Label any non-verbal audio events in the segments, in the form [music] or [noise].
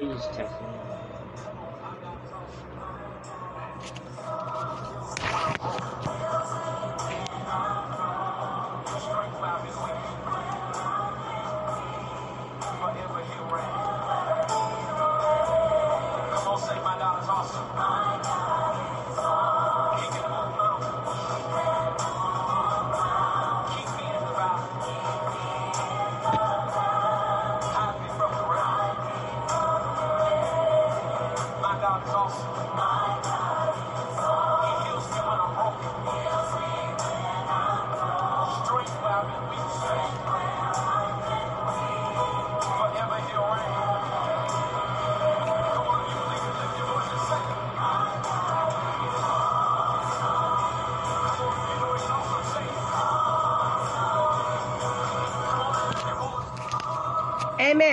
You just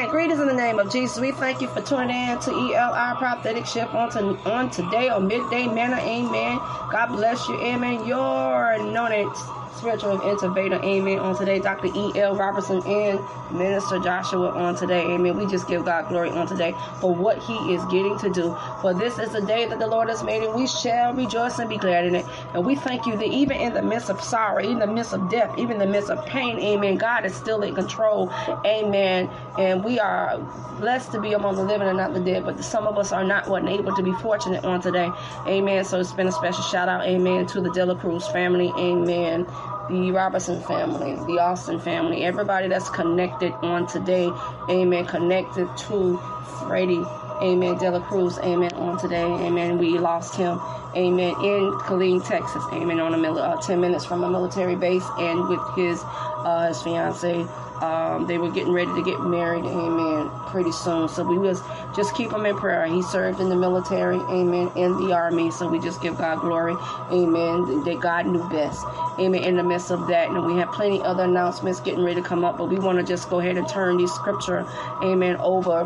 Greetings in the name of Jesus. We thank you for tuning in to ELR Prophetic Shift on, to, on today or midday manna. Amen. God bless you. Amen. Your anointed spiritual innovator. Amen. On today, Dr. E.L. Robertson and Minister Joshua on today. Amen. We just give God glory on today for what he is getting to do. For this is the day that the Lord has made, and we shall rejoice and be glad in it. And we thank you that even in the midst of sorrow, in the midst of death, even in the midst of pain, amen, God is still in control. Amen. And we are blessed to be among the living and not the dead, but some of us are not what able to be fortunate on today. Amen. So it's been a special shout out, amen, to the Dela Cruz family. Amen the Robertson family, the Austin family, everybody that's connected on today, amen, connected to Freddie, amen, Dela Cruz, amen, on today, amen. We lost him, amen, in Killeen, Texas, amen, on a mil- uh, 10 minutes from a military base and with his, uh, his fiance, um, they were getting ready to get married, amen, pretty soon. So we was just keep him in prayer. He served in the military, amen, in the army. So we just give God glory, amen, that God knew best, amen, in the midst of that. And we have plenty other announcements getting ready to come up, but we want to just go ahead and turn these scripture, amen, over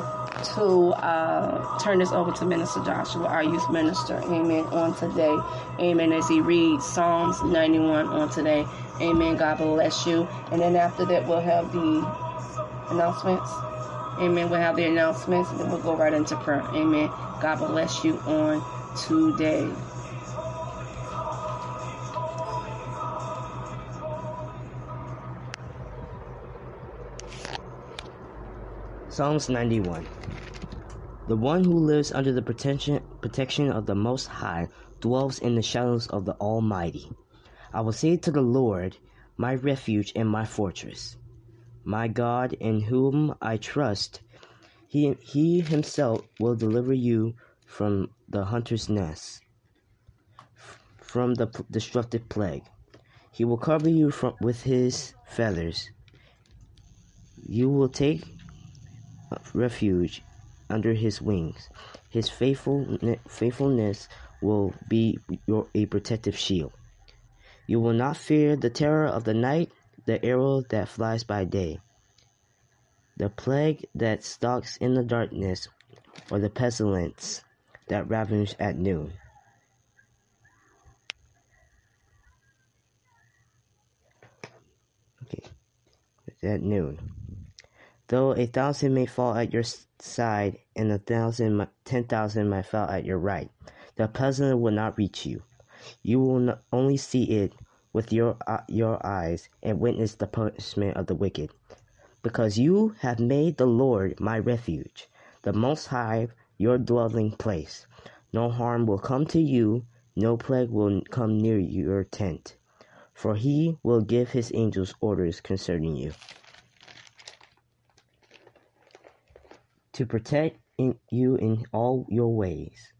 to uh, turn this over to Minister Joshua, our youth minister, amen, on today, amen, as he reads Psalms 91 on today. Amen. God bless you. And then after that, we'll have the announcements. Amen. We'll have the announcements, and then we'll go right into prayer. Amen. God bless you on today. Psalms 91 The one who lives under the protection, of the Most High dwells in the shadows of the Almighty. I will say to the Lord, my refuge and my fortress, my God in whom I trust. He, he himself will deliver you from the hunter's nest, from the destructive plague. He will cover you from, with his feathers. You will take refuge under his wings. His faithful, faithfulness will be your, a protective shield. You will not fear the terror of the night, the arrow that flies by day, the plague that stalks in the darkness, or the pestilence that ravages at noon. Okay, at noon. Though a thousand may fall at your side and a thousand, ten thousand might fall at your right, the pestilence will not reach you. You will only see it with your uh, your eyes and witness the punishment of the wicked. Because you have made the Lord my refuge, the Most High your dwelling place. No harm will come to you, no plague will come near your tent. For he will give his angels orders concerning you. To protect in you in all your ways.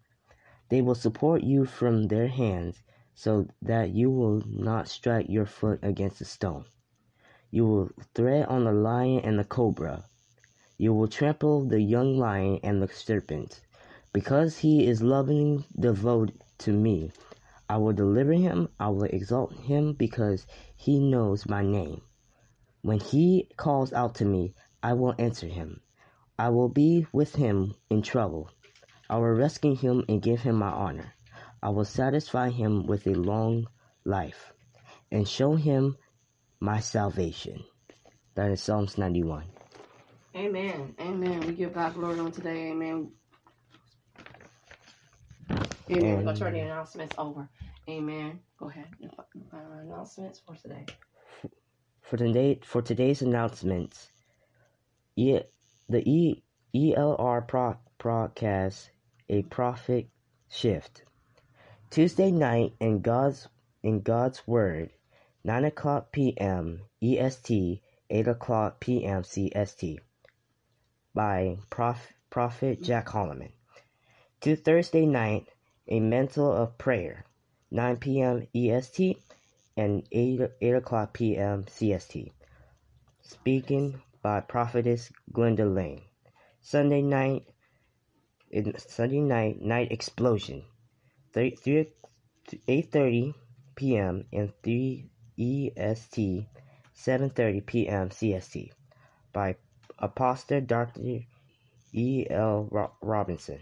They will support you from their hands so that you will not strike your foot against a stone. You will tread on the lion and the cobra. You will trample the young lion and the serpent. Because he is loving devoted to me, I will deliver him, I will exalt him because he knows my name. When he calls out to me, I will answer him. I will be with him in trouble. I will rescue him and give him my honor. I will satisfy him with a long life and show him my salvation. That is Psalms 91. Amen. Amen. We give God glory on today. Amen. Amen. We're going to turn the announcements over. Amen. Go ahead. Announcements for today. For today, for today's announcements, e, the ELR pro, broadcast a prophet shift. Tuesday night in God's in God's Word, nine o'clock p.m. EST, eight o'clock p.m. CST, by Prof, Prophet Jack Holloman. To Thursday night, a mantle of prayer, 9 p.m. EST and 8, 8 o'clock p.m. CST. Speaking by Prophetess Glenda Lane. Sunday night, in Sunday night, night explosion, 3, 3, 8.30 p.m. and 3 EST, 7.30 p.m. CST by Apostle Dr. E. L. Robinson.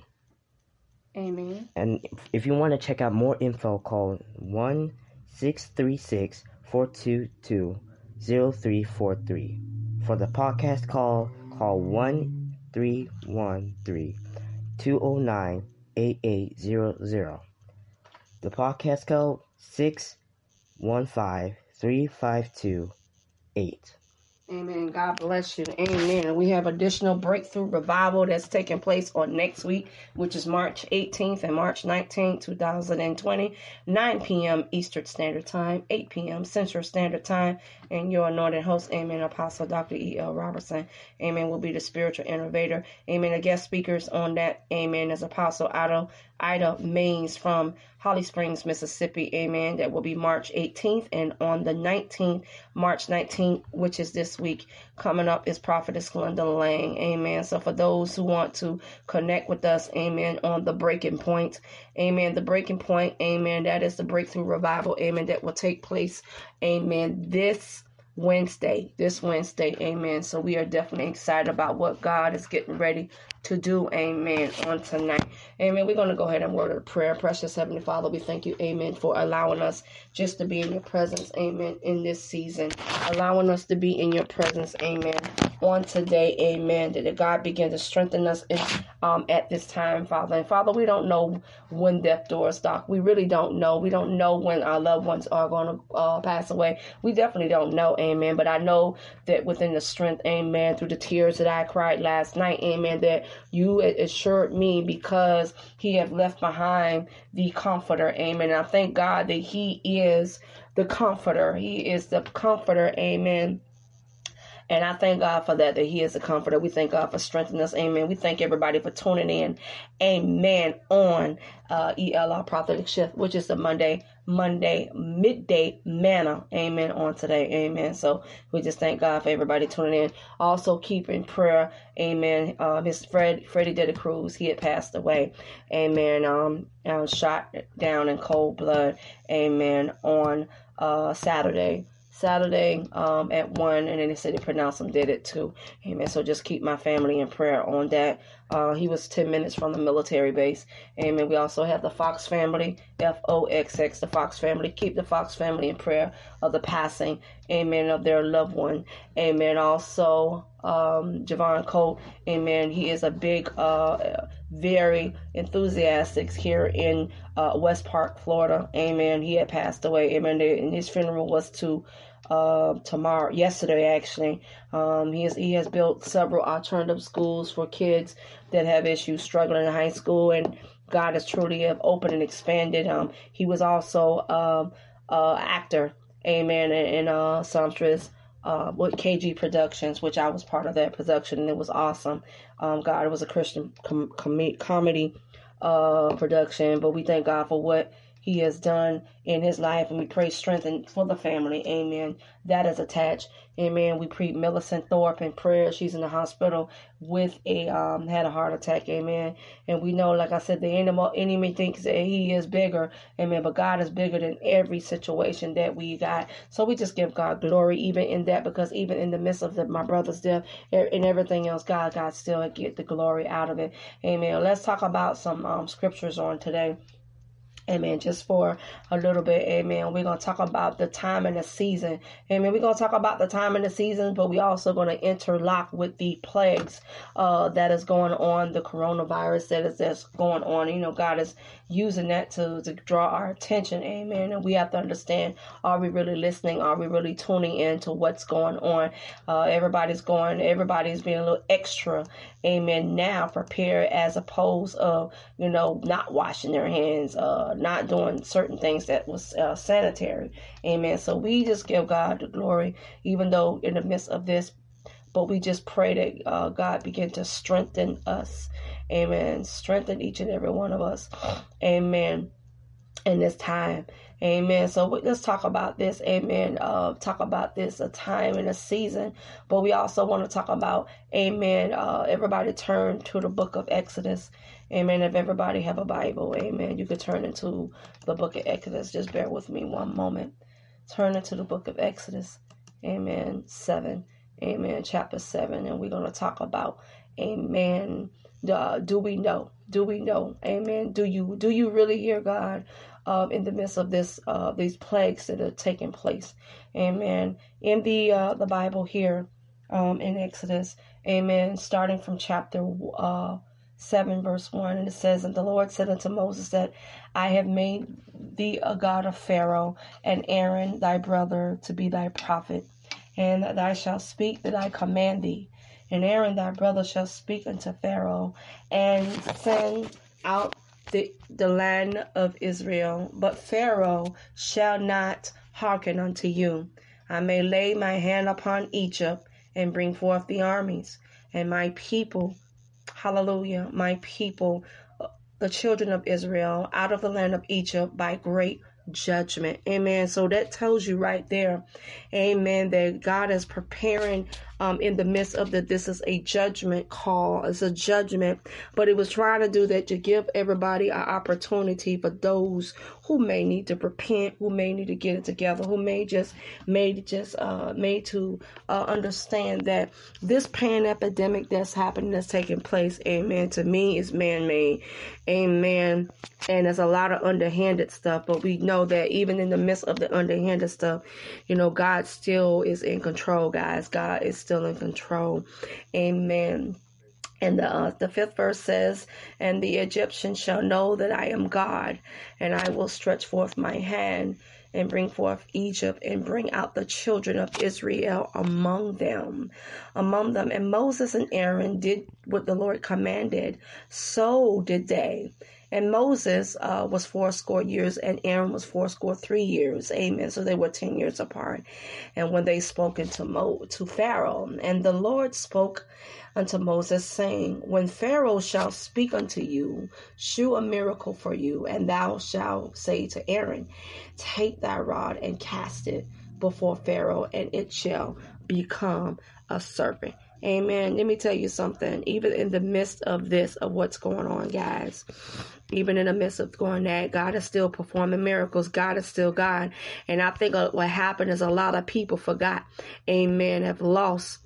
Amen. And if you want to check out more info, call 1 636 422 0343. For the podcast call, call 1 313 209 8800. The podcast code 615 352 8. Amen. God bless you. Amen. We have additional breakthrough revival that's taking place on next week, which is March 18th and March 19th, 2020, 9 p.m. Eastern Standard Time, 8 p.m. Central Standard Time. And your anointed host, Amen, Apostle Dr. E.L. Robertson, Amen, will be the spiritual innovator. Amen. The guest speakers on that, Amen, is Apostle Ida, Ida Maines from Holly Springs, Mississippi. Amen. That will be March 18th. And on the 19th, March 19th, which is this week, coming up is Prophetess Glenda Lang. Amen. So for those who want to connect with us, amen, on the breaking point, amen, the breaking point, amen, that is the breakthrough revival, amen, that will take place, amen, this Wednesday, this Wednesday, amen. So we are definitely excited about what God is getting ready to do, amen, on tonight. Amen. We're going to go ahead and word of prayer. Precious Heavenly Father, we thank you, amen, for allowing us just to be in your presence, amen, in this season. Allowing us to be in your presence, amen, on today, amen. That God begin to strengthen us in, um, at this time, Father. And Father, we don't know when death doors knock. We really don't know. We don't know when our loved ones are going to uh, pass away. We definitely don't know, amen. But I know that within the strength, amen, through the tears that I cried last night, amen, that you assured me because he have left behind the comforter. Amen. I thank God that he is the comforter. He is the comforter. Amen. And I thank God for that, that He is a comforter. We thank God for strengthening us. Amen. We thank everybody for tuning in. Amen. On uh, ELR Prophetic Shift, which is the Monday, Monday midday manna. Amen. On today. Amen. So we just thank God for everybody tuning in. Also keep in prayer. Amen. Uh, his Fred, Freddie Dela Cruz. He had passed away. Amen. Um, uh, shot down in cold blood. Amen. On uh, Saturday. Saturday um, at 1, and then they said they pronounced him dead at 2. Amen. So just keep my family in prayer on that. Uh, he was 10 minutes from the military base. Amen. We also have the Foxx family, F O X X, the Foxx family. Keep the Foxx family in prayer of the passing, amen, of their loved one. Amen. Also, um, Javon Colt, amen. He is a big, uh, very enthusiastic here in uh, West Park, Florida. Amen. He had passed away. Amen. And his funeral was to uh, tomorrow, yesterday actually. Um, he has he has built several alternative schools for kids that have issues struggling in high school, and God has truly have opened and expanded. Um, he was also um, actor, amen, in, in uh, Songstress. Uh, with KG Productions, which I was part of that production, and it was awesome. Um, God, it was a Christian com- com- comedy uh, production, but we thank God for what he has done in his life, and we pray strength and for the family. Amen. That is attached. Amen. We pray Millicent Thorpe in prayer. She's in the hospital with a um had a heart attack. Amen. And we know, like I said, the enemy enemy thinks that he is bigger. Amen. But God is bigger than every situation that we got. So we just give God glory even in that because even in the midst of the, my brother's death and everything else, God, God still get the glory out of it. Amen. Let's talk about some um, scriptures on today. Amen. Just for a little bit. Amen. We're going to talk about the time and the season. Amen. We're going to talk about the time and the season, but we're also going to interlock with the plagues uh, that is going on, the coronavirus that is that's going on. You know, God is using that to, to draw our attention. Amen. And we have to understand are we really listening? Are we really tuning in to what's going on? Uh, everybody's going, everybody's being a little extra. Amen. Now prepared as opposed of, you know, not washing their hands, uh, not doing certain things that was uh, sanitary. Amen. So we just give God the glory, even though in the midst of this, but we just pray that uh, God begin to strengthen us. Amen. Strengthen each and every one of us. Amen. In this time. Amen. So let's talk about this. Amen. Uh, talk about this a time and a season. But we also want to talk about, amen. Uh, everybody turn to the book of Exodus. Amen. If everybody have a Bible, amen. You could turn into the book of Exodus. Just bear with me one moment. Turn into the book of Exodus. Amen. 7. Amen. Chapter 7. And we're going to talk about, amen. Uh, do we know? Do we know? Amen. Do you do you really hear God? Um, in the midst of this uh, these plagues that are taking place. Amen. In the uh, the Bible here um, in Exodus, Amen. Starting from chapter uh, seven, verse one, and it says, "And the Lord said unto Moses that I have made thee a god of Pharaoh and Aaron thy brother to be thy prophet, and that thou shalt speak that I command thee." And Aaron thy brother shall speak unto Pharaoh and send out the, the land of Israel, but Pharaoh shall not hearken unto you. I may lay my hand upon Egypt and bring forth the armies, and my people, hallelujah, my people, the children of Israel, out of the land of Egypt by great judgment. Amen. So that tells you right there, amen, that God is preparing um, in the midst of that this is a judgment call it's a judgment. But it was trying to do that to give everybody an opportunity for those who may need to repent who may need to get it together who may just made just uh made to uh, understand that this pan epidemic that's happening that's taking place amen to me is man-made. Amen. And there's a lot of underhanded stuff but we know that even in the midst of the underhanded stuff you know god still is in control guys. God is still in control. Amen. And the, uh, the fifth verse says, And the Egyptians shall know that I am God, and I will stretch forth my hand and bring forth Egypt and bring out the children of Israel among them. Among them. And Moses and Aaron did what the Lord commanded. So did they. And Moses uh, was fourscore years, and Aaron was fourscore three years. Amen. So they were ten years apart. And when they spoke into Mo to Pharaoh, and the Lord spoke unto Moses, saying, When Pharaoh shall speak unto you, shew a miracle for you, and thou shalt say to Aaron, Take thy rod and cast it before Pharaoh, and it shall become a serpent. Amen. Let me tell you something. Even in the midst of this, of what's going on, guys, even in the midst of going that, God is still performing miracles. God is still God. And I think what happened is a lot of people forgot, amen, have lost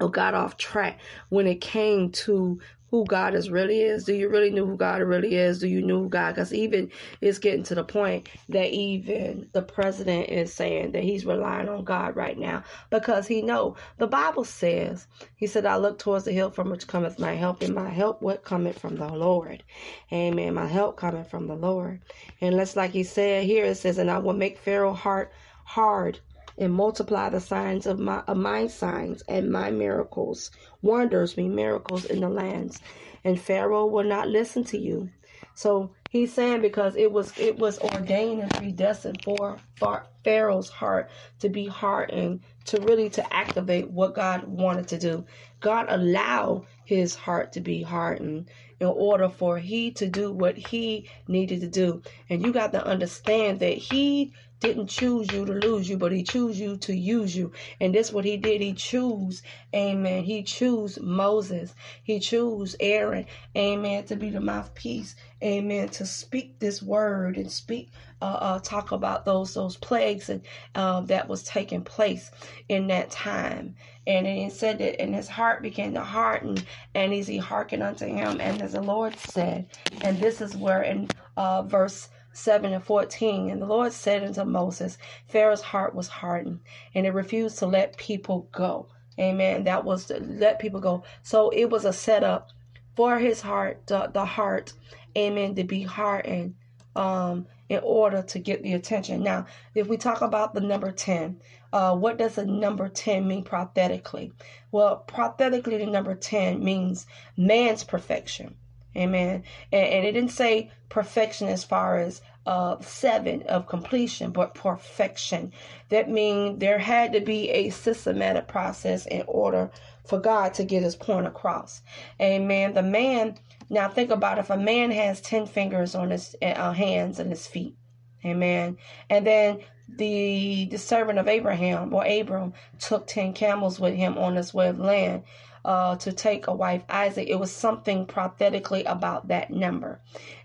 or got off track when it came to who God is really is? Do you really know who God really is? Do you know God? Because even it's getting to the point that even the president is saying that he's relying on God right now because he know the Bible says he said, "I look towards the hill from which cometh my help, and my help what cometh from the Lord." Amen. My help coming from the Lord, and let's like he said here it says, "And I will make Pharaoh heart hard." And multiply the signs of my of my signs and my miracles, wonders me miracles in the lands, and Pharaoh will not listen to you. So he's saying because it was it was ordained and predestined for, for Pharaoh's heart to be hardened to really to activate what God wanted to do. God allowed his heart to be hardened in order for he to do what he needed to do. And you got to understand that he didn't choose you to lose you, but he chose you to use you. And this what he did. He chose, amen. He chose Moses. He chose Aaron, amen, to be the mouthpiece, amen, to speak this word and speak, uh, uh talk about those those plagues and uh, that was taking place in that time. And it said that, and his heart began to harden, and as he hearkened unto him, and as the Lord said, and this is where in uh, verse 7 and 14. And the Lord said unto Moses, Pharaoh's heart was hardened, and it refused to let people go. Amen. That was to let people go. So it was a setup for his heart, the, the heart, amen, to be hardened um, in order to get the attention. Now, if we talk about the number 10, uh, what does the number 10 mean prophetically? Well, prophetically, the number 10 means man's perfection. Amen. And, and it didn't say perfection as far as uh, seven of completion, but perfection. That means there had to be a systematic process in order for God to get his point across. Amen. The man, now think about if a man has 10 fingers on his uh, hands and his feet. Amen. And then the the servant of Abraham or Abram took 10 camels with him on his way of land uh, to take a wife, Isaac. It was something prophetically about that number.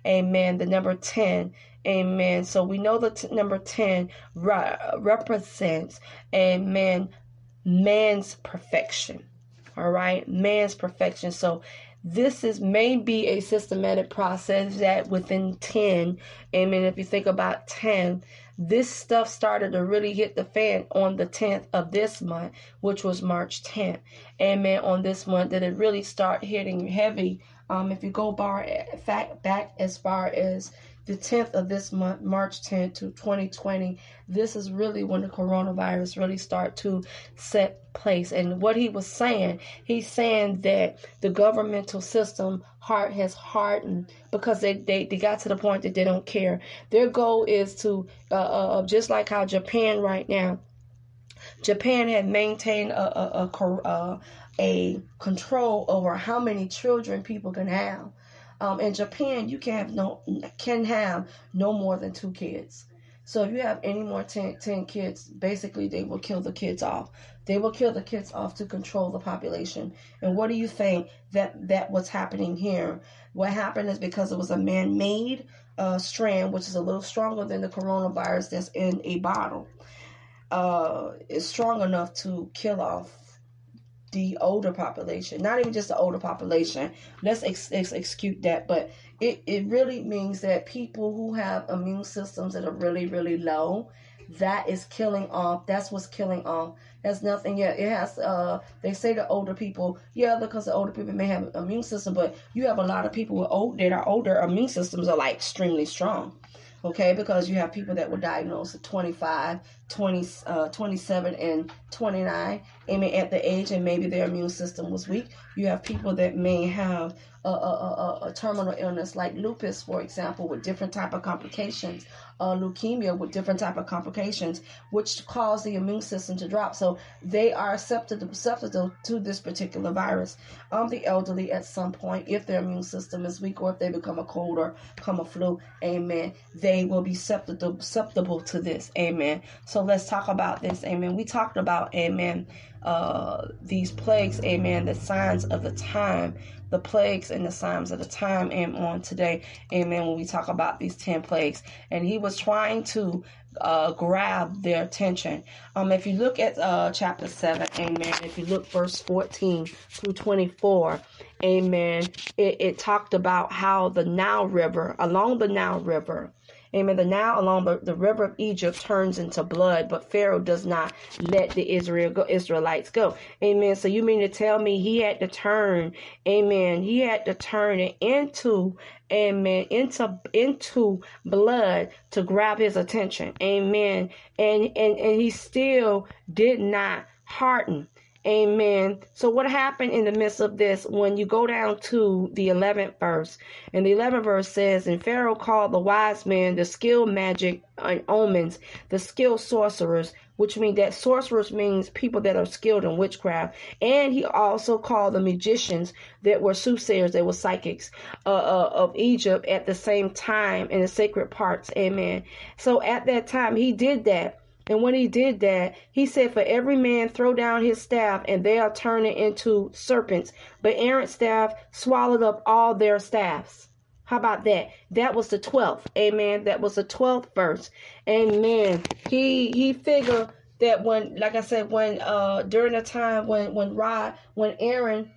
Amen. The number 10. Amen. So we know that t- number 10 re- represents, amen, man's perfection. All right. Man's perfection. So this is maybe a systematic process that within 10, amen, if you think about 10, this stuff started to really hit the fan on the 10th of this month, which was March 10th. Amen. On this month, did it really start hitting heavy. Um, if you go bar fact back as far as the 10th of this month, March 10th to 2020, this is really when the coronavirus really start to set place. And what he was saying, he's saying that the governmental system heart has hardened because they, they, they got to the point that they don't care. Their goal is to, uh, uh, just like how Japan right now, Japan had maintained a, a, a, uh, a control over how many children people can have. Um, in Japan, you can have no can have no more than two kids. So if you have any more 10, 10 kids, basically they will kill the kids off. They will kill the kids off to control the population. And what do you think that that what's happening here? What happened is because it was a man-made uh, strand, which is a little stronger than the coronavirus that's in a bottle. Uh, it's strong enough to kill off the older population, not even just the older population. Let's ex- ex- excuse that, but it, it really means that people who have immune systems that are really, really low, that is killing off. That's what's killing off. That's nothing yet. It has, uh, they say the older people, yeah, because the older people may have an immune system, but you have a lot of people with old, that are older, immune systems are like extremely strong okay because you have people that were diagnosed at 25 20 uh, 27 and 29 aiming at the age and maybe their immune system was weak you have people that may have a, a, a, a terminal illness like lupus for example with different type of complications uh, leukemia with different type of complications, which cause the immune system to drop. So they are susceptible, susceptible to this particular virus. Um, the elderly at some point, if their immune system is weak or if they become a cold or come a flu, amen, they will be susceptible, susceptible to this, amen. So let's talk about this, amen. We talked about, amen, uh, these plagues, amen, the signs of the time the plagues and the signs of the time and on today. Amen. When we talk about these 10 plagues. And he was trying to uh, grab their attention. Um, if you look at uh, chapter 7, amen, if you look verse 14 through 24, amen, it, it talked about how the Nile River, along the Nile River, Amen. The Nile along the, the river of Egypt turns into blood, but Pharaoh does not let the Israel go, Israelites go. Amen. So you mean to tell me he had to turn, amen. He had to turn it into amen into into blood to grab his attention amen and and and he still did not harden Amen. So, what happened in the midst of this when you go down to the 11th verse? And the 11th verse says, And Pharaoh called the wise men, the skilled magic and omens, the skilled sorcerers, which means that sorcerers means people that are skilled in witchcraft. And he also called the magicians that were soothsayers, that were psychics uh, uh, of Egypt at the same time in the sacred parts. Amen. So, at that time, he did that and when he did that, he said, For every man throw down his staff, and they are turning into serpents. But Aaron's staff swallowed up all their staffs. How about that? That was the 12th. Amen. That was the 12th verse. Amen. He he figured that when like I said, when uh during the time when when Rod when Aaron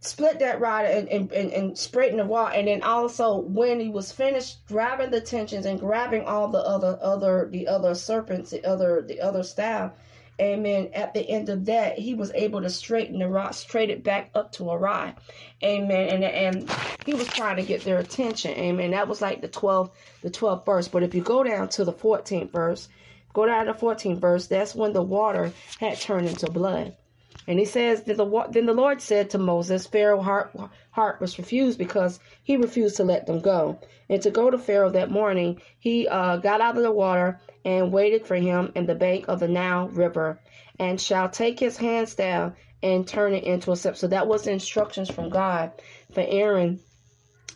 split that rod and, and, and, and the rod and then also when he was finished grabbing the tensions and grabbing all the other other the other serpents the other the other staff amen at the end of that he was able to straighten the rod straight it back up to a rod amen. And and he was trying to get their attention. Amen. That was like the 12th the 12th verse. But if you go down to the 14th verse go down to the 14th verse that's when the water had turned into blood and he says that the then the Lord said to Moses, Pharaoh's heart, heart was refused because he refused to let them go. And to go to Pharaoh that morning, he uh, got out of the water and waited for him in the bank of the Nile River, and shall take his hand staff and turn it into a scepter. So that was instructions from God for Aaron,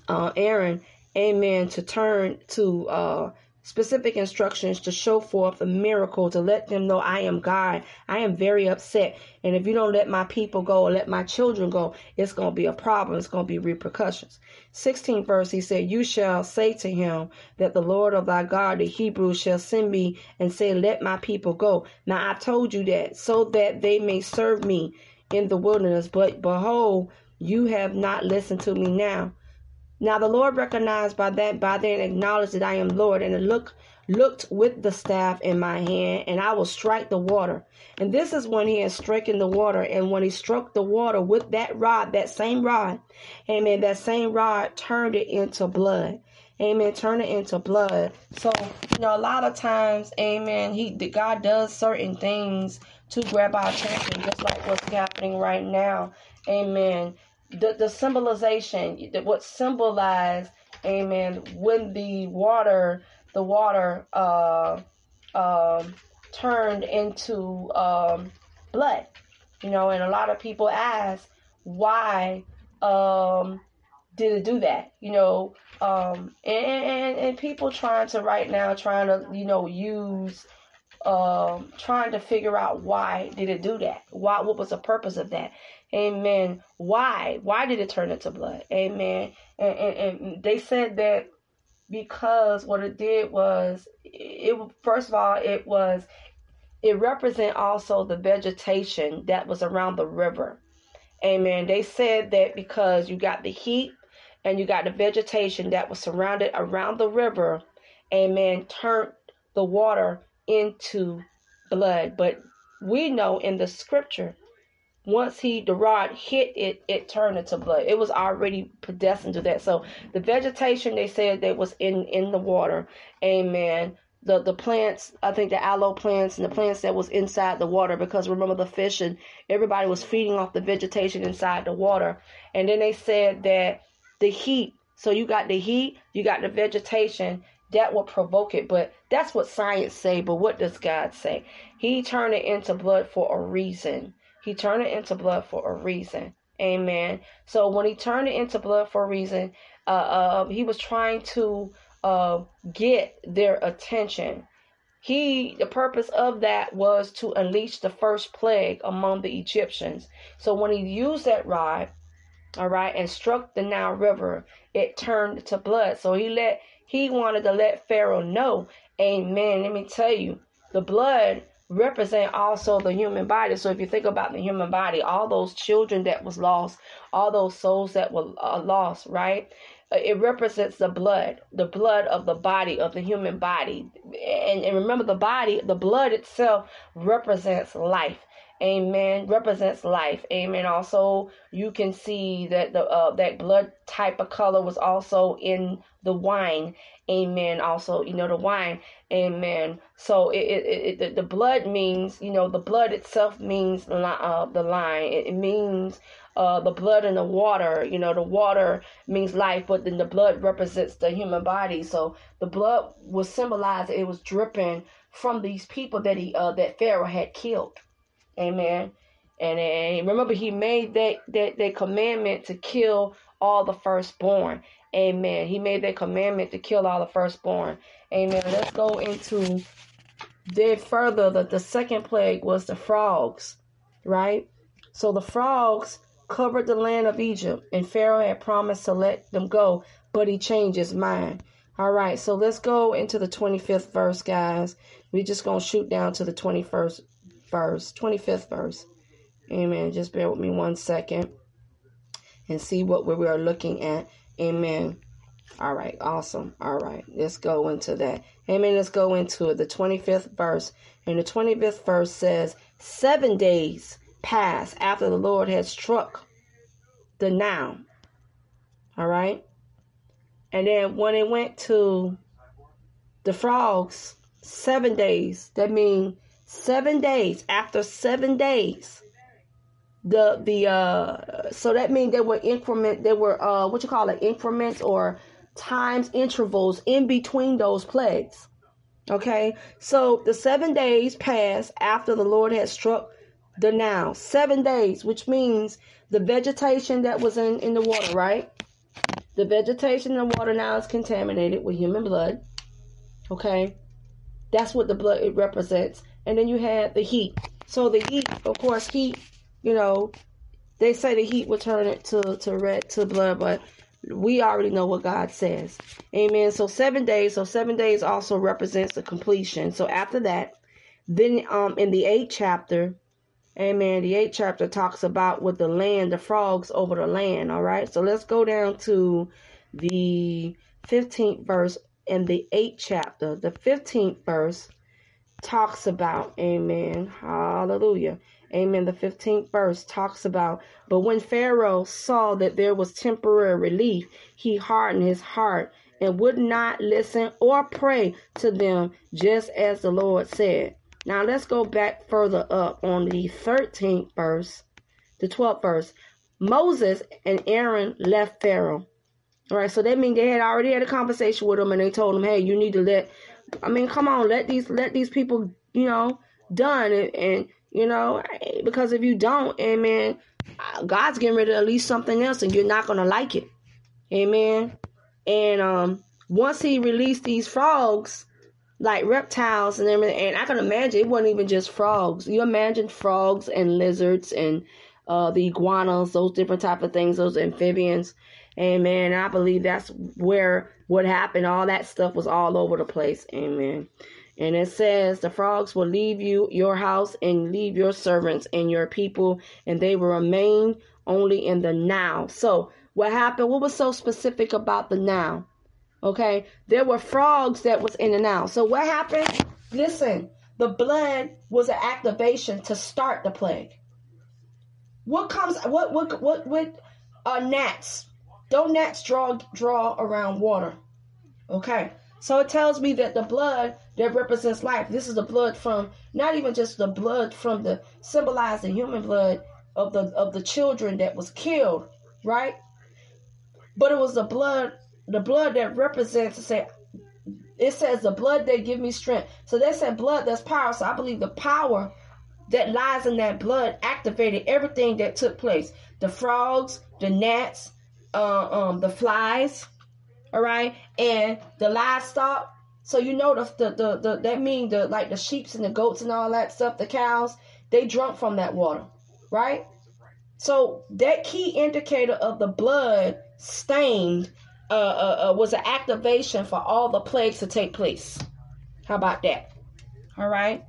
uh, Aaron, Amen, to turn to uh, specific instructions to show forth a miracle to let them know I am God. I am very upset. And if you don't let my people go or let my children go, it's going to be a problem. It's going to be repercussions. 16th verse, he said, You shall say to him that the Lord of thy God, the Hebrews, shall send me and say, Let my people go. Now I told you that so that they may serve me in the wilderness. But behold, you have not listened to me now. Now the Lord recognized by that by then acknowledged that I am Lord, and look looked with the staff in my hand, and I will strike the water. And this is when he had stricken the water, and when he struck the water with that rod, that same rod, amen, that same rod turned it into blood. Amen. Turn it into blood. So, you know, a lot of times, amen, he God does certain things to grab our attention, just like what's happening right now. Amen the, the symbolization, what symbolized, amen, when the water, the water uh, uh, turned into um, blood. You know, and a lot of people ask, why um, did it do that? You know, um, and, and, and people trying to right now, trying to, you know, use um, trying to figure out why did it do that? Why? What was the purpose of that? Amen. Why? Why did it turn into blood? Amen. And, and, and they said that because what it did was it first of all it was it represent also the vegetation that was around the river. Amen. They said that because you got the heat and you got the vegetation that was surrounded around the river, amen, turned the water into blood. But we know in the scripture once he the rod hit it, it turned into blood. It was already predestined to that. So the vegetation they said that was in in the water, amen. The the plants, I think the aloe plants and the plants that was inside the water, because remember the fish and everybody was feeding off the vegetation inside the water. And then they said that the heat. So you got the heat, you got the vegetation, that will provoke it. But that's what science say. But what does God say? He turned it into blood for a reason. He turned it into blood for a reason. Amen. So when he turned it into blood for a reason, uh, uh, he was trying to uh, get their attention. He, the purpose of that was to unleash the first plague among the Egyptians. So when he used that rod, all right, and struck the Nile River, it turned to blood. So he let he wanted to let Pharaoh know, Amen. Let me tell you, the blood represent also the human body. So if you think about the human body, all those children that was lost, all those souls that were uh, lost, right? Uh, it represents the blood, the blood of the body of the human body. And, and remember the body, the blood itself represents life. Amen. Represents life. Amen. Also, you can see that the uh, that blood type of color was also in the wine. Amen. Also, you know the wine. Amen. So it, it, it the blood means you know the blood itself means uh, the line. It, means uh, the blood and the water. You know the water means life, but then the blood represents the human body. So the blood was symbolized. It was dripping from these people that he uh, that Pharaoh had killed. Amen. And, and remember, he made that, that, that commandment to kill all the firstborn. Amen. He made that commandment to kill all the firstborn. Amen. Let's go into then further. that the second plague was the frogs, right? So the frogs covered the land of Egypt, and Pharaoh had promised to let them go, but he changed his mind. All right, so let's go into the 25th verse, guys. We're just going to shoot down to the 21st verse, 25th verse. Amen. Just bear with me one second. and see what we are looking at. Amen. All right, awesome. All right, let's go into that. Amen. Let's go into it. The 25th verse. And the 25th verse says, Seven days passed after the Lord had struck the Nile. All right. And then when it went to the frogs, seven days, that means seven days. After seven days the the uh so that means there were increment there were uh what you call it increments or times intervals in between those plagues. Okay? So the seven days passed after the lord had struck the Nile seven days which means the vegetation that was in in the water right? The vegetation in the water now is contaminated with human blood. Okay? That's what the blood it represents and then you had the heat so the heat of course heat you know, they say the heat will turn it to, to red to blood, but we already know what God says. Amen. So seven days, so seven days also represents the completion. So after that, then um in the eighth chapter, Amen. The eighth chapter talks about with the land, the frogs over the land. All right. So let's go down to the 15th verse in the eighth chapter. The 15th verse talks about, Amen. Hallelujah. Amen. The 15th verse talks about, but when Pharaoh saw that there was temporary relief, he hardened his heart and would not listen or pray to them, just as the Lord said. Now let's go back further up on the 13th verse, the 12th verse. Moses and Aaron left Pharaoh. All right, so that means they had already had a conversation with him, and they told him, "Hey, you need to let. I mean, come on, let these let these people, you know, done, and, and you know, because if you don't, amen, God's getting ready to least something else and you're not to like it. Amen. And um, once he released these frogs, like reptiles and everything, and I can imagine it wasn't even just frogs. You imagine frogs and lizards and uh, the iguanas, those different type of things, those amphibians. Amen. I believe that's where what happened. All that stuff was all over the place. Amen. And it says, The frogs will leave you your house and leave your servants and your people, and they will remain only in the Nile. So, what happened? What was so specific about the Nile? Okay, there were frogs that was in the Nile. So, what happened? Listen, the blood was an activation to start the plague. What comes? What what what what? Uh, gnats. Don't gnats draw draw around water? Okay, so it tells me that the blood that represents life. This is the blood from not even just the blood from the symbolized the human blood of the of the children that was killed, right? But it was the blood, the blood that represents say it says the blood that give me strength. So they said blood that's power. So I believe the power that lies in that blood activated everything that took place. The frogs, the gnats, uh, um, the flies, all right, and the livestock so you know the the the, the that mean the like the sheeps and the goats and all that stuff, the cows, they drunk from that water, right? So that key indicator of the blood stained uh, uh, uh, was an activation for all the plagues to take place. How about that? All right.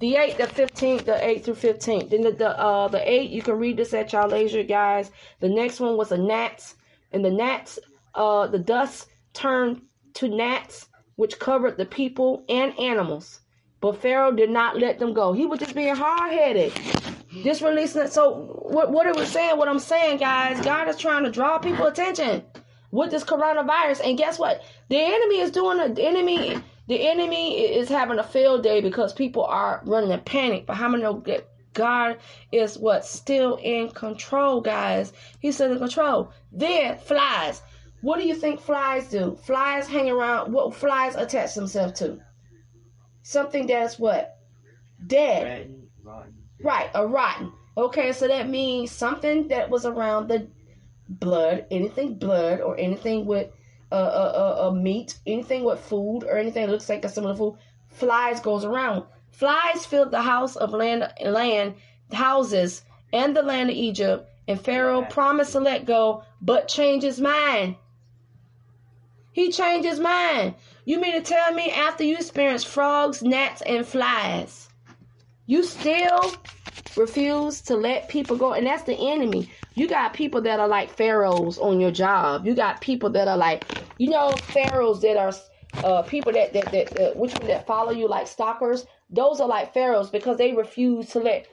The 8th, the 15th, the 8th through 15th. Then the, the uh the 8, you can read this at y'all leisure, guys. The next one was a gnats. And the gnats, uh the dust turned to gnats which covered the people and animals. But Pharaoh did not let them go. He was just being hard headed. Just releasing it. So what what it was saying, what I'm saying, guys, God is trying to draw people attention with this coronavirus. And guess what? The enemy is doing a, the enemy the enemy is having a field day because people are running in panic. But how many know that God is what still in control, guys? He's still in control. Then flies. What do you think flies do? Flies hang around. What flies attach themselves to? Something that's what? Dead. Rotten. Right, a rotten. Okay, so that means something that was around the blood, anything blood or anything with a uh, uh, uh, uh, meat, anything with food or anything that looks like a similar food, flies goes around. Flies filled the house of land, land houses and the land of Egypt, and Pharaoh promised to let go, but changed his mind. He changed his mind. You mean to tell me after you experienced frogs, gnats, and flies, you still refuse to let people go? And that's the enemy. You got people that are like pharaohs on your job. You got people that are like, you know, pharaohs that are uh, people that that, that uh, which one that follow you like stalkers. Those are like pharaohs because they refuse to let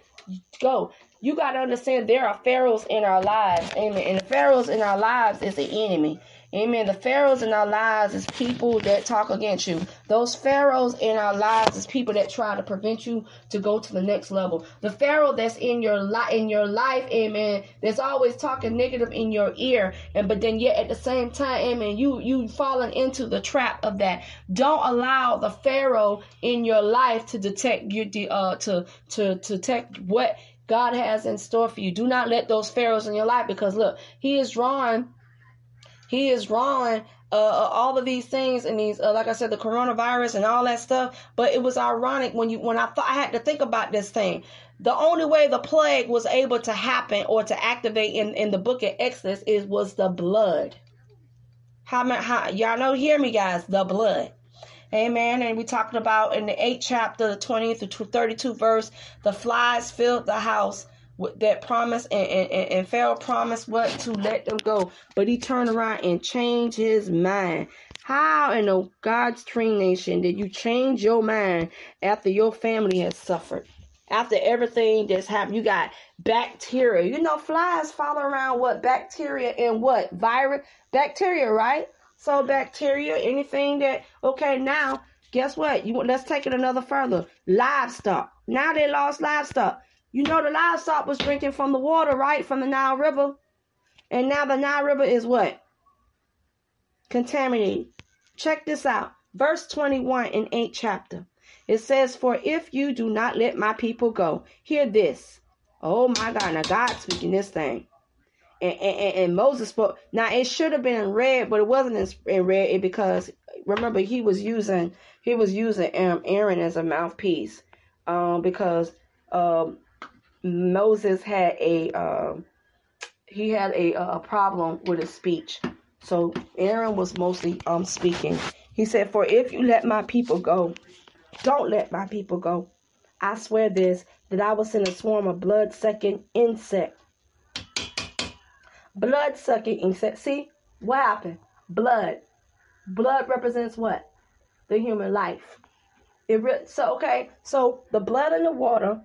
go. You got to understand there are pharaohs in our lives, amen. And the pharaohs in our lives is the enemy. Amen. The pharaohs in our lives is people that talk against you. Those pharaohs in our lives is people that try to prevent you to go to the next level. The pharaoh that's in your life, in your life, amen. That's always talking negative in your ear, and but then yet at the same time, amen. You you falling into the trap of that. Don't allow the pharaoh in your life to detect you, uh, to to to detect what God has in store for you. Do not let those pharaohs in your life because look, He is drawing he is drawing uh, uh, all of these things and these, uh, like I said, the coronavirus and all that stuff. But it was ironic when you, when I thought I had to think about this thing. The only way the plague was able to happen or to activate in, in the book of Exodus is was the blood. How, how y'all know? Hear me, guys. The blood. Amen. And we talked about in the 8th chapter, the 20th to 32 verse, the flies filled the house that promise and, and, and Pharaoh promised what to let them go. But he turned around and changed his mind. How in the God's tree nation did you change your mind after your family has suffered? After everything that's happened, you got bacteria. You know, flies follow around what bacteria and what virus, bacteria, right? So bacteria, anything that okay now, guess what? You let's take it another further. Livestock. Now they lost livestock. You know the livestock was drinking from the water, right? From the Nile River. And now the Nile River is what? Contaminated. Check this out. Verse 21 in 8th chapter. It says, For if you do not let my people go, hear this. Oh my God. Now God speaking this thing. And, and, and Moses spoke. Now it should have been in red, but it wasn't in red because remember he was using he was using Aaron as a mouthpiece. Um, because um, Moses had a uh, he had a, a problem with his speech. So Aaron was mostly um speaking. He said, "For if you let my people go, don't let my people go. I swear this that I will send a swarm of blood-sucking insect. Blood-sucking insect. See what happened? Blood. Blood represents what? The human life. It re- so okay. So the blood and the water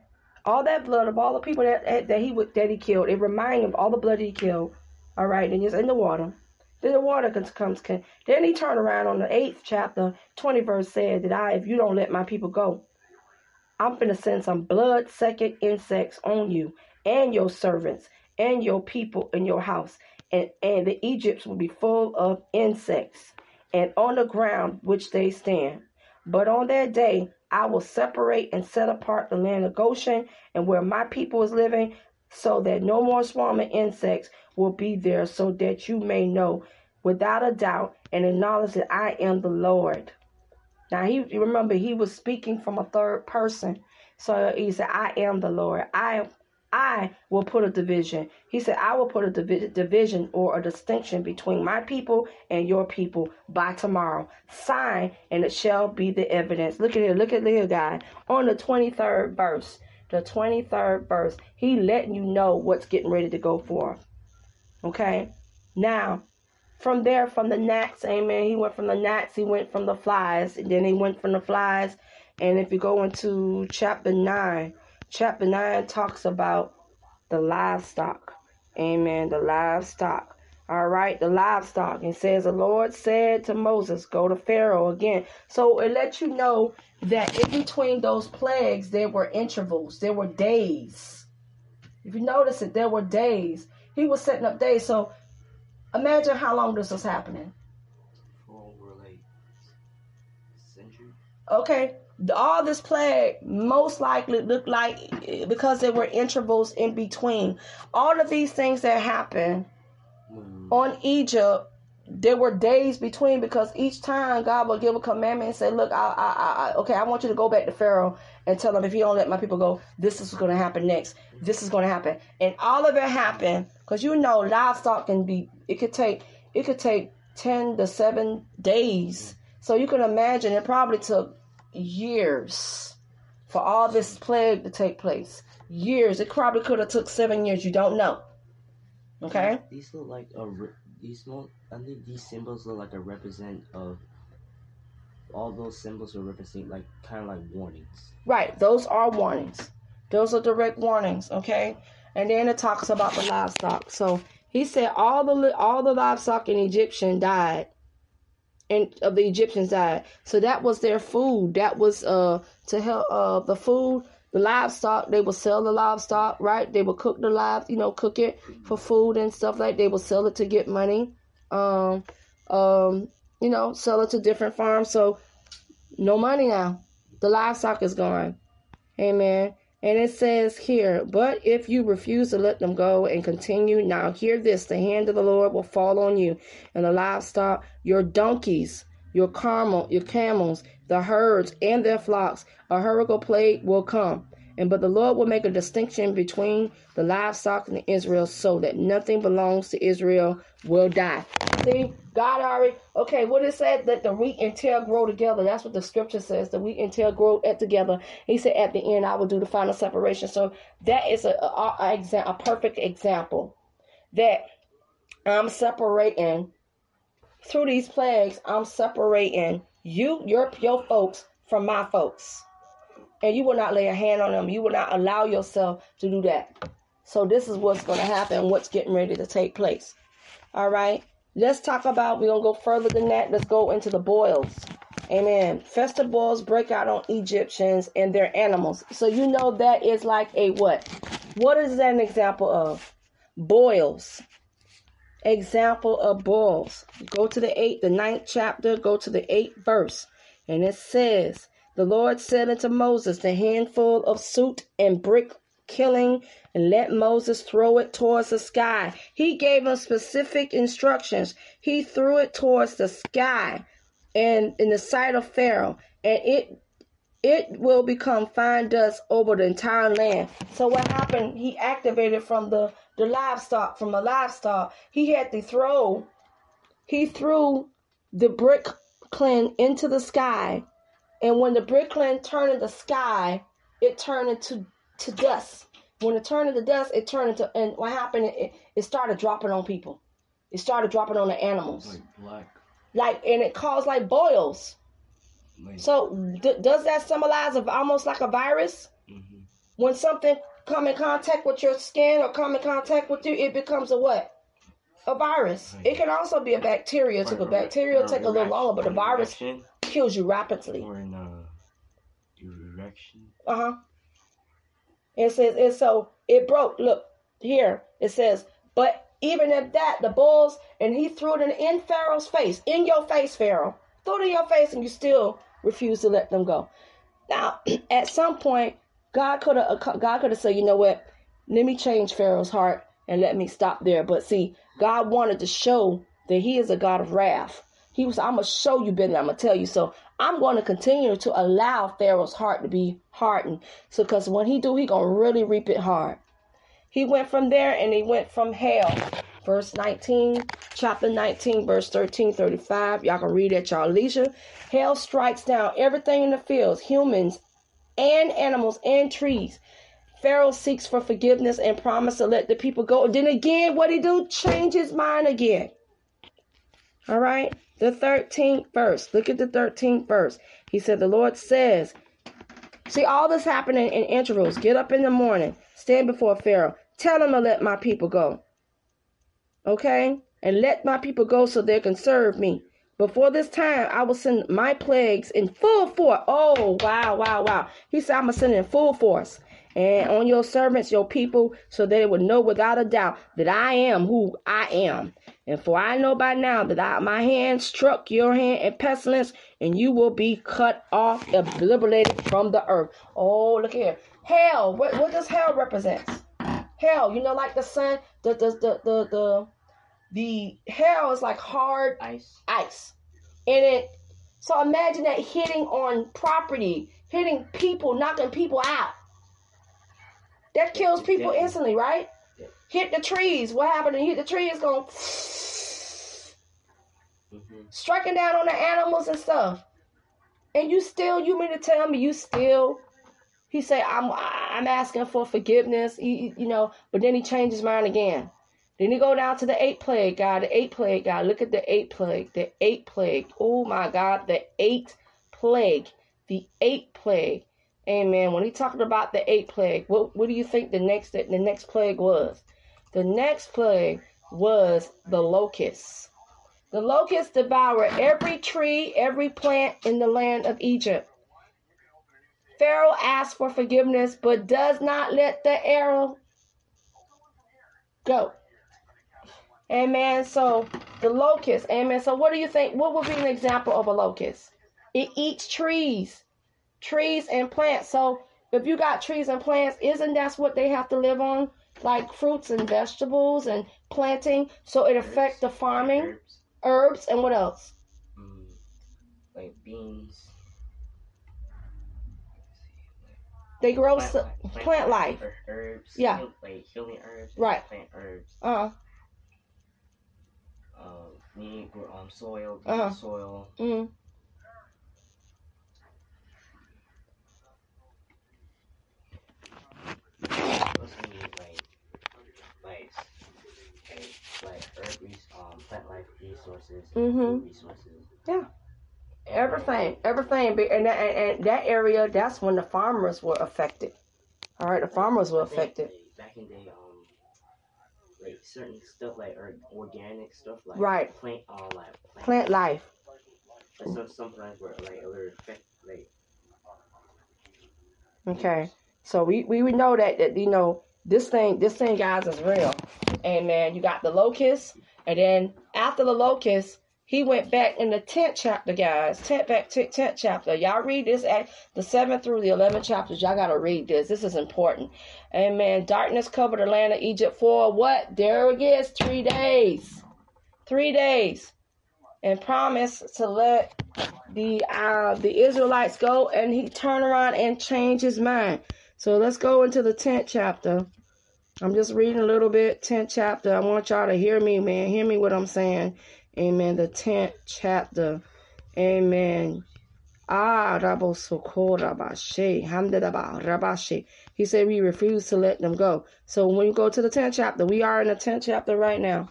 all that blood of all the people that that he that he killed. It reminded him of all the blood he killed. All right, and it's in the water. Then the water comes. Can, then he turned around on the eighth chapter, twenty verse said that I, if you don't let my people go, I'm gonna send some blood sucking insects on you and your servants and your people in your house, and and the Egypts will be full of insects, and on the ground which they stand. But on that day I will separate and set apart the land of Goshen and where my people is living, so that no more swarming insects will be there, so that you may know without a doubt and acknowledge that I am the Lord. Now he remember he was speaking from a third person. So he said, I am the Lord. I I will put a division. He said, I will put a divi- division or a distinction between my people and your people by tomorrow. Sign, and it shall be the evidence. Look at it. Look at here, guy. On the 23rd verse, the 23rd verse, he letting you know what's getting ready to go forth. Okay? Now, from there, from the gnats, amen. He went from the gnats, he went from the flies, and then he went from the flies. And if you go into chapter 9, chapter 9 talks about the livestock. Amen. The livestock. All right, the livestock. It says the Lord said to Moses, Go to Pharaoh again. So it lets you know that in between those plagues, there were intervals, there were days. If you notice it, there were days. He was setting up days. So imagine how long this was happening. Okay, all this plague most likely looked like because there were intervals in between. All of these things that happened mm. on Egypt, there were days between because each time God would give a commandment and say, "Look, I, I, I, okay, I want you to go back to Pharaoh and tell him if you don't let my people go, this is going to happen next. This is going to happen." And all of it happened because you know livestock can be. It could take. It could take ten to seven days. So you can imagine it probably took years for all this plague to take place. Years. It probably could have took seven years. You don't know. Okay. These look like a re- these small. I think these symbols look like a represent of. All those symbols will represent like kind of like warnings. Right. Those are warnings. Those are direct warnings. Okay. And then it talks about the livestock. So he said all the all the livestock in Egyptian died, and of the Egyptians died. So that was their food. That was uh to help uh the food. The livestock, they would sell the livestock, right? They would cook the live, you know, cook it for food and stuff like. They would sell it to get money. Um, um, you know, sell it to different farms. So no money now. The livestock is gone. Amen. And it says here, but if you refuse to let them go and continue, now hear this the hand of the Lord will fall on you, and the livestock, your donkeys, your camel, your camels, the herds, and their flocks. A horrible plague will come. And but the Lord will make a distinction between the livestock and Israel so that nothing belongs to Israel will die. See, God already okay, what it said that the wheat and tare grow together. That's what the scripture says. The wheat and tare grow at together. He said at the end I will do the final separation. So that is a a, a, a perfect example that I'm separating through these plagues, I'm separating you, your your folks from my folks. And you will not lay a hand on them. You will not allow yourself to do that. So this is what's going to happen, what's getting ready to take place. All right. Let's talk about, we're going to go further than that. Let's go into the boils. Amen. Festivals break out on Egyptians and their animals. So you know that is like a what? What is that an example of? Boils. Example of boils. Go to the eighth, the ninth chapter, go to the eighth verse. And it says, The Lord said unto Moses, The handful of soot and brick killing, and let Moses throw it towards the sky. He gave him specific instructions. He threw it towards the sky and in the sight of Pharaoh, and it it will become fine dust over the entire land. So what happened? He activated from the the livestock, from the livestock. He had to throw. He threw the brick clan into the sky, and when the brick clan turned in the sky, it turned into to dust. When it turned into dust, it turned into and what happened? It, it started dropping on people. It started dropping on the animals, Like black. like and it caused like boils. Like, So d- does that symbolize of almost like a virus? mhm. When something come in contact with your skin or come in contact with you, it becomes a what? A virus. It can also be a bacteria too. a bacteria take a little longer, but a virus kills you rapidly. Or in uh, erection. Uh huh. It says, and so it broke. Look here. It says, but even at that, the bulls, and he threw it in, in Pharaoh's face, in your face, Pharaoh. Threw it in your face, and you still refuse to let them go. Now, [clears throat] at some point, God could have, God could have said, you know what? Let me change Pharaoh's heart and let me stop there. But see, God wanted to show that He is a God of wrath. He was, I'm gonna show you better. I'm gonna tell you. So I'm going to continue to allow Pharaoh's heart to be hardened. So, because when he do, he gonna really reap it hard. He went from there and he went from hell. Verse 19, chapter 19, verse 13, 35. Y'all can read at y'all leisure. Hell strikes down everything in the fields, humans and animals and trees. Pharaoh seeks for forgiveness and promise to let the people go. Then again, what he do? Change his mind again. All right. The 13th verse. Look at the 13th verse. He said, The Lord says, See, all this happening in intervals. Get up in the morning, stand before Pharaoh, tell him to let my people go. Okay? And let my people go so they can serve me. Before this time, I will send my plagues in full force. Oh, wow, wow, wow. He said, I'm going to send it in full force. And on your servants, your people, so they would know without a doubt that I am who I am. And for I know by now that I, my hand struck your hand in pestilence, and you will be cut off, obliterated from the earth. Oh, look here. Hell. What, what does hell represent? Hell. You know, like the sun, the the the the the, the hell is like hard Ice. ice. And it so imagine that hitting on property, hitting people, knocking people out. That kills people instantly, right? Hit the trees. What happened? Hit the tree, it's going hmm striking down on the animals and stuff. And you still, you mean to tell me you still? He said, "I'm, I'm asking for forgiveness." He, you know, but then he changed his mind again. Then he go down to the eighth plague, God. The eighth plague, God. Look at the eighth plague. The eighth plague. Oh my God. The eighth plague. The eighth plague. Amen. When he talking about the eighth plague, what what do you think the next the next plague was? The next plague was the locusts. The locusts devour every tree, every plant in the land of Egypt. Pharaoh asks for forgiveness, but does not let the arrow go. Amen. So the locust, amen. So what do you think? What would be an example of a locust? It eats trees, trees and plants. So if you got trees and plants, isn't that what they have to live on? Like fruits and vegetables and planting. So it affects the farming, herbs. herbs, and what else? Mm, like beans. They grow plant, life, plant, plant life. Herbs. Yeah. Like healing herbs. Right. Plant herbs. Uh huh. Um, need um soil. Uh-huh. Soil. Mm. plant life resources, mm-hmm. resources. Yeah. Everything, everything, and that, and that area, that's when the farmers were affected. All right, the farmers were affected. Back in the um, like certain stuff like organic stuff like right, plant, uh, like plant, plant life. Like some some plants were like a little affect like. Okay, so we we know that that you know this thing this thing guys is real, and man, you got the locusts, and then after the locust, he went back in the 10th chapter, guys. 10th back to 10th chapter. Y'all read this at the 7th through the 11th chapters. Y'all got to read this. This is important. Amen. Darkness covered the land of Egypt for what? There it is. Three days. Three days. And promised to let the uh, the Israelites go. And he turned around and changed his mind. So let's go into the 10th chapter. I'm just reading a little bit, 10th chapter. I want y'all to hear me, man. Hear me what I'm saying. Amen. The 10th chapter. Amen. Ah, Rabashe. He said we refuse to let them go. So when you go to the 10th chapter, we are in the 10th chapter right now.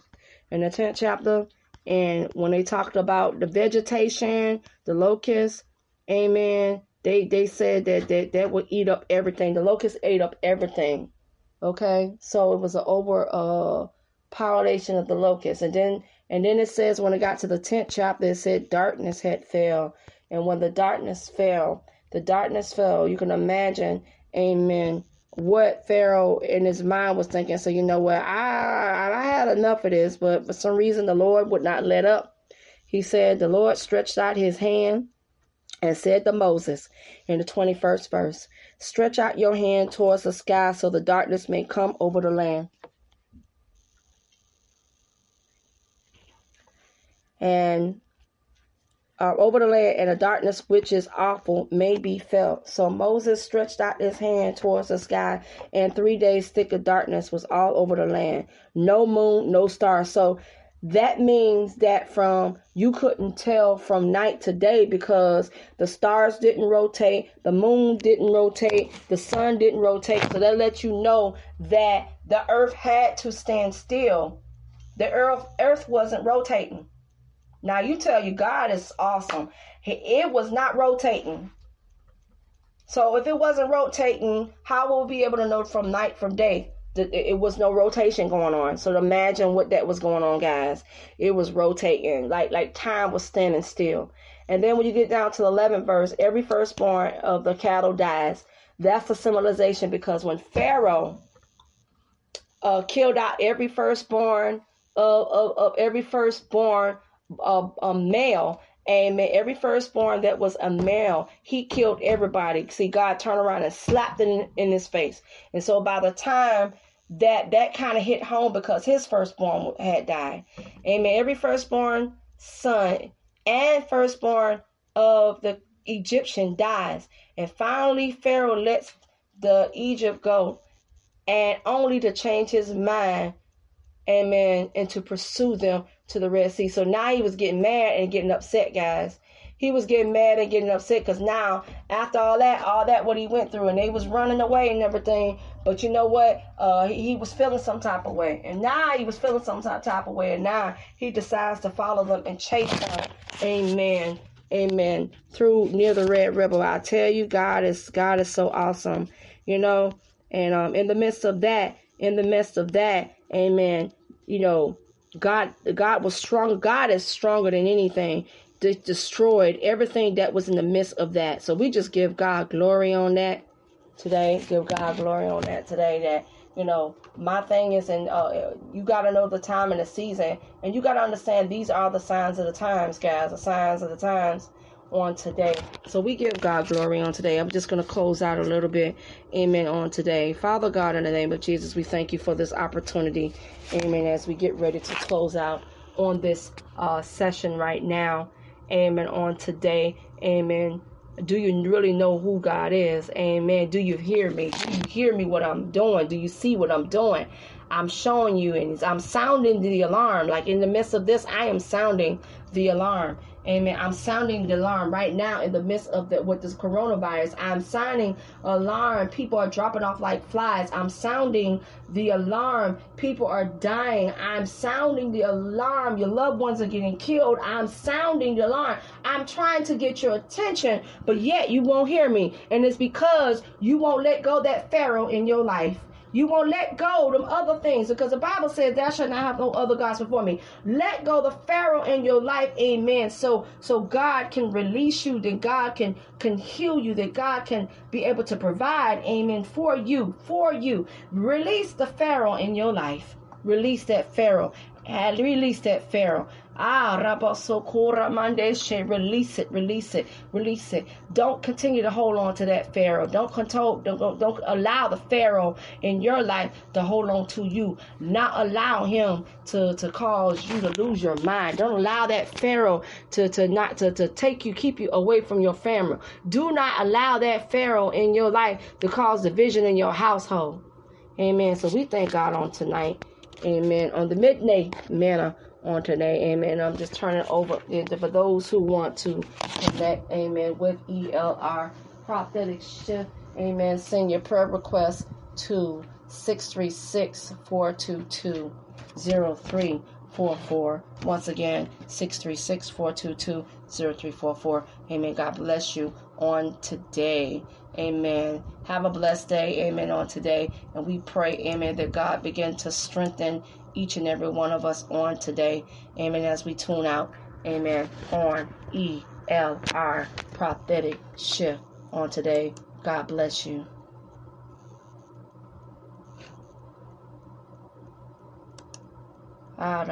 In the 10th chapter, and when they talked about the vegetation, the locusts, amen, they they said that that, that would eat up everything. The locusts ate up everything. Okay, so it was an over uh pollination of the locusts, and then and then it says when it got to the tenth chapter, it said darkness had fell, and when the darkness fell, the darkness fell. You can imagine, Amen. What Pharaoh in his mind was thinking. So you know what, I I had enough of this, but for some reason the Lord would not let up. He said the Lord stretched out His hand and said to Moses in the twenty first verse. Stretch out your hand towards the sky so the darkness may come over the land. And uh, over the land, and a darkness which is awful may be felt. So Moses stretched out his hand towards the sky, and three days thick of darkness was all over the land. No moon, no stars. So that means that from you couldn't tell from night to day because the stars didn't rotate, the moon didn't rotate, the sun didn't rotate. So that lets you know that the earth had to stand still. The earth earth wasn't rotating. Now you tell you God is awesome. It was not rotating. So if it wasn't rotating, how will we be able to know from night from day? It was no rotation going on. So imagine what that was going on, guys. It was rotating, like like time was standing still. And then when you get down to the 11th verse, every firstborn of the cattle dies. That's the symbolization because when Pharaoh uh, killed out every firstborn of, of, of every firstborn of a male, Amen. Every firstborn that was a male, he killed everybody. See, God turned around and slapped it in, in his face. And so by the time that that kind of hit home because his firstborn had died. Amen. Every firstborn son and firstborn of the Egyptian dies. And finally, Pharaoh lets the Egypt go, and only to change his mind, amen, and to pursue them to the Red Sea. So now he was getting mad and getting upset, guys. He was getting mad and getting upset because now after all that, all that what he went through, and they was running away and everything. But you know what? Uh, he, he was feeling some type of way, and now he was feeling some type of way, and now he decides to follow them and chase them. Amen. Amen. Through near the Red River, I tell you, God is God is so awesome. You know, and um, in the midst of that, in the midst of that, Amen. You know, God God was strong. God is stronger than anything. De- destroyed everything that was in the midst of that. So we just give God glory on that today. Give God glory on that today. That you know, my thing is, and uh, you got to know the time and the season, and you got to understand these are the signs of the times, guys. The signs of the times on today. So we give God glory on today. I'm just going to close out a little bit. Amen. On today. Father God, in the name of Jesus, we thank you for this opportunity. Amen. As we get ready to close out on this uh, session right now. Amen. On today. Amen. Do you really know who God is? Amen. Do you hear me? Do you hear me what I'm doing? Do you see what I'm doing? I'm showing you and I'm sounding the alarm. Like in the midst of this, I am sounding the alarm. Amen. I'm sounding the alarm right now in the midst of the with this coronavirus. I'm sounding alarm. People are dropping off like flies. I'm sounding the alarm. People are dying. I'm sounding the alarm. Your loved ones are getting killed. I'm sounding the alarm. I'm trying to get your attention, but yet you won't hear me. And it's because you won't let go that Pharaoh in your life. You won't let go them other things because the Bible says thou shalt not have no other gods before me. Let go the Pharaoh in your life, amen. So so God can release you, that God can can heal you, that God can be able to provide, amen, for you, for you. Release the Pharaoh in your life. Release that Pharaoh. Release that Pharaoh. Ah, Rabasokora Mandeshe, release it, release it, release it. Don't continue to hold on to that Pharaoh. Don't control, don't, don't allow the Pharaoh in your life to hold on to you. Not allow him to, to cause you to lose your mind. Don't allow that Pharaoh to, to not to, to take you, keep you away from your family. Do not allow that Pharaoh in your life to cause division in your household. Amen. So we thank God on tonight. Amen. On the midnight manna on today. Amen. I'm just turning over for those who want to connect. Amen. With ELR prophetic shift. Amen. Send your prayer request to 636 422 0344. Once again, 636 422 0344. Amen. God bless you on today. Amen. Have a blessed day. Amen. On today. And we pray, amen, that God begin to strengthen each and every one of us on today. Amen. As we tune out, amen, on ELR prophetic shift on today. God bless you. Ah,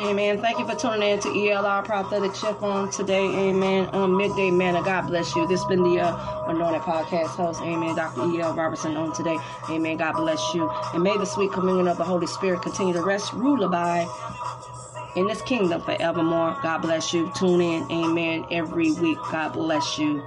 Amen. Thank you for tuning in to ELR Prophetic Shift on today. Amen. On Midday Manna. God bless you. This has been the uh, Anointed Podcast host. Amen. Dr. E.L. Robertson on today. Amen. God bless you. And may the sweet communion of the Holy Spirit continue to rest, rule, abide in this kingdom forevermore. God bless you. Tune in. Amen. Every week. God bless you.